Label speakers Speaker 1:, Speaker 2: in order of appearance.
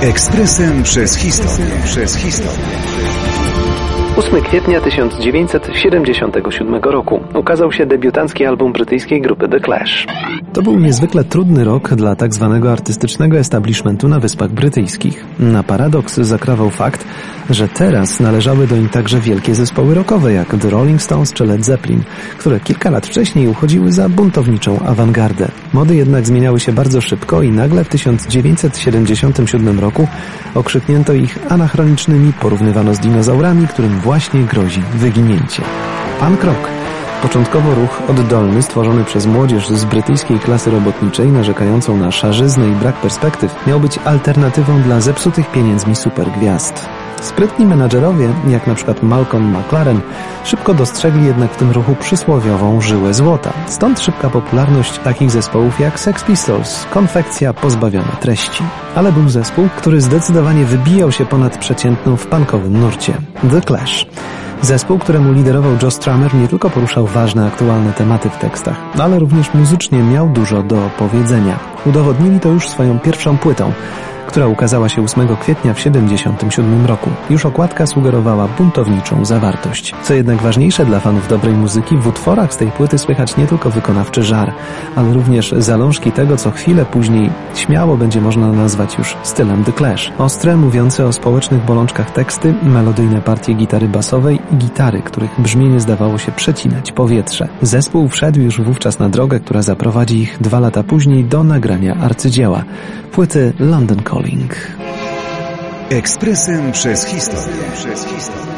Speaker 1: Ekspresem przez historię. Przez historię.
Speaker 2: 8 kwietnia 1977 roku ukazał się debiutancki album brytyjskiej grupy The Clash.
Speaker 3: To był niezwykle trudny rok dla tak zwanego artystycznego establishmentu na Wyspach Brytyjskich. Na paradoks zakrawał fakt, że teraz należały do nich także wielkie zespoły rockowe jak The Rolling Stones czy Led Zeppelin, które kilka lat wcześniej uchodziły za buntowniczą awangardę. Mody jednak zmieniały się bardzo szybko i nagle w 1977 roku okrzyknięto ich anachronicznymi, porównywano z dinozaurami, którym właśnie grozi wyginięcie. Punk rock Początkowo ruch oddolny stworzony przez młodzież z brytyjskiej klasy robotniczej narzekającą na szarzyznę i brak perspektyw miał być alternatywą dla zepsutych pieniędzmi supergwiazd. Sprytni menadżerowie, jak na przykład Malcolm McLaren, szybko dostrzegli jednak w tym ruchu przysłowiową żyłę złota. Stąd szybka popularność takich zespołów jak Sex Pistols, konfekcja pozbawiona treści. Ale był zespół, który zdecydowanie wybijał się ponad przeciętną w punkowym nurcie. The Clash. Zespół, któremu liderował Joe Strummer, nie tylko poruszał ważne, aktualne tematy w tekstach, ale również muzycznie miał dużo do powiedzenia. Udowodnili to już swoją pierwszą płytą, która ukazała się 8 kwietnia w 1977 roku. Już okładka sugerowała buntowniczą zawartość. Co jednak ważniejsze dla fanów dobrej muzyki, w utworach z tej płyty słychać nie tylko wykonawczy żar, ale również zalążki tego, co chwilę później śmiało będzie można nazwać już stylem The Clash. Ostre, mówiące o społecznych bolączkach teksty, melodyjne partie gitary basowej i gitary, których brzmienie zdawało się przecinać powietrze. Zespół wszedł już wówczas na drogę, która zaprowadzi ich dwa lata później do nagrania arcydzieła, płyty London Calling. Boeing.
Speaker 1: Ekspresem przez historię. Ekspresem przez historię.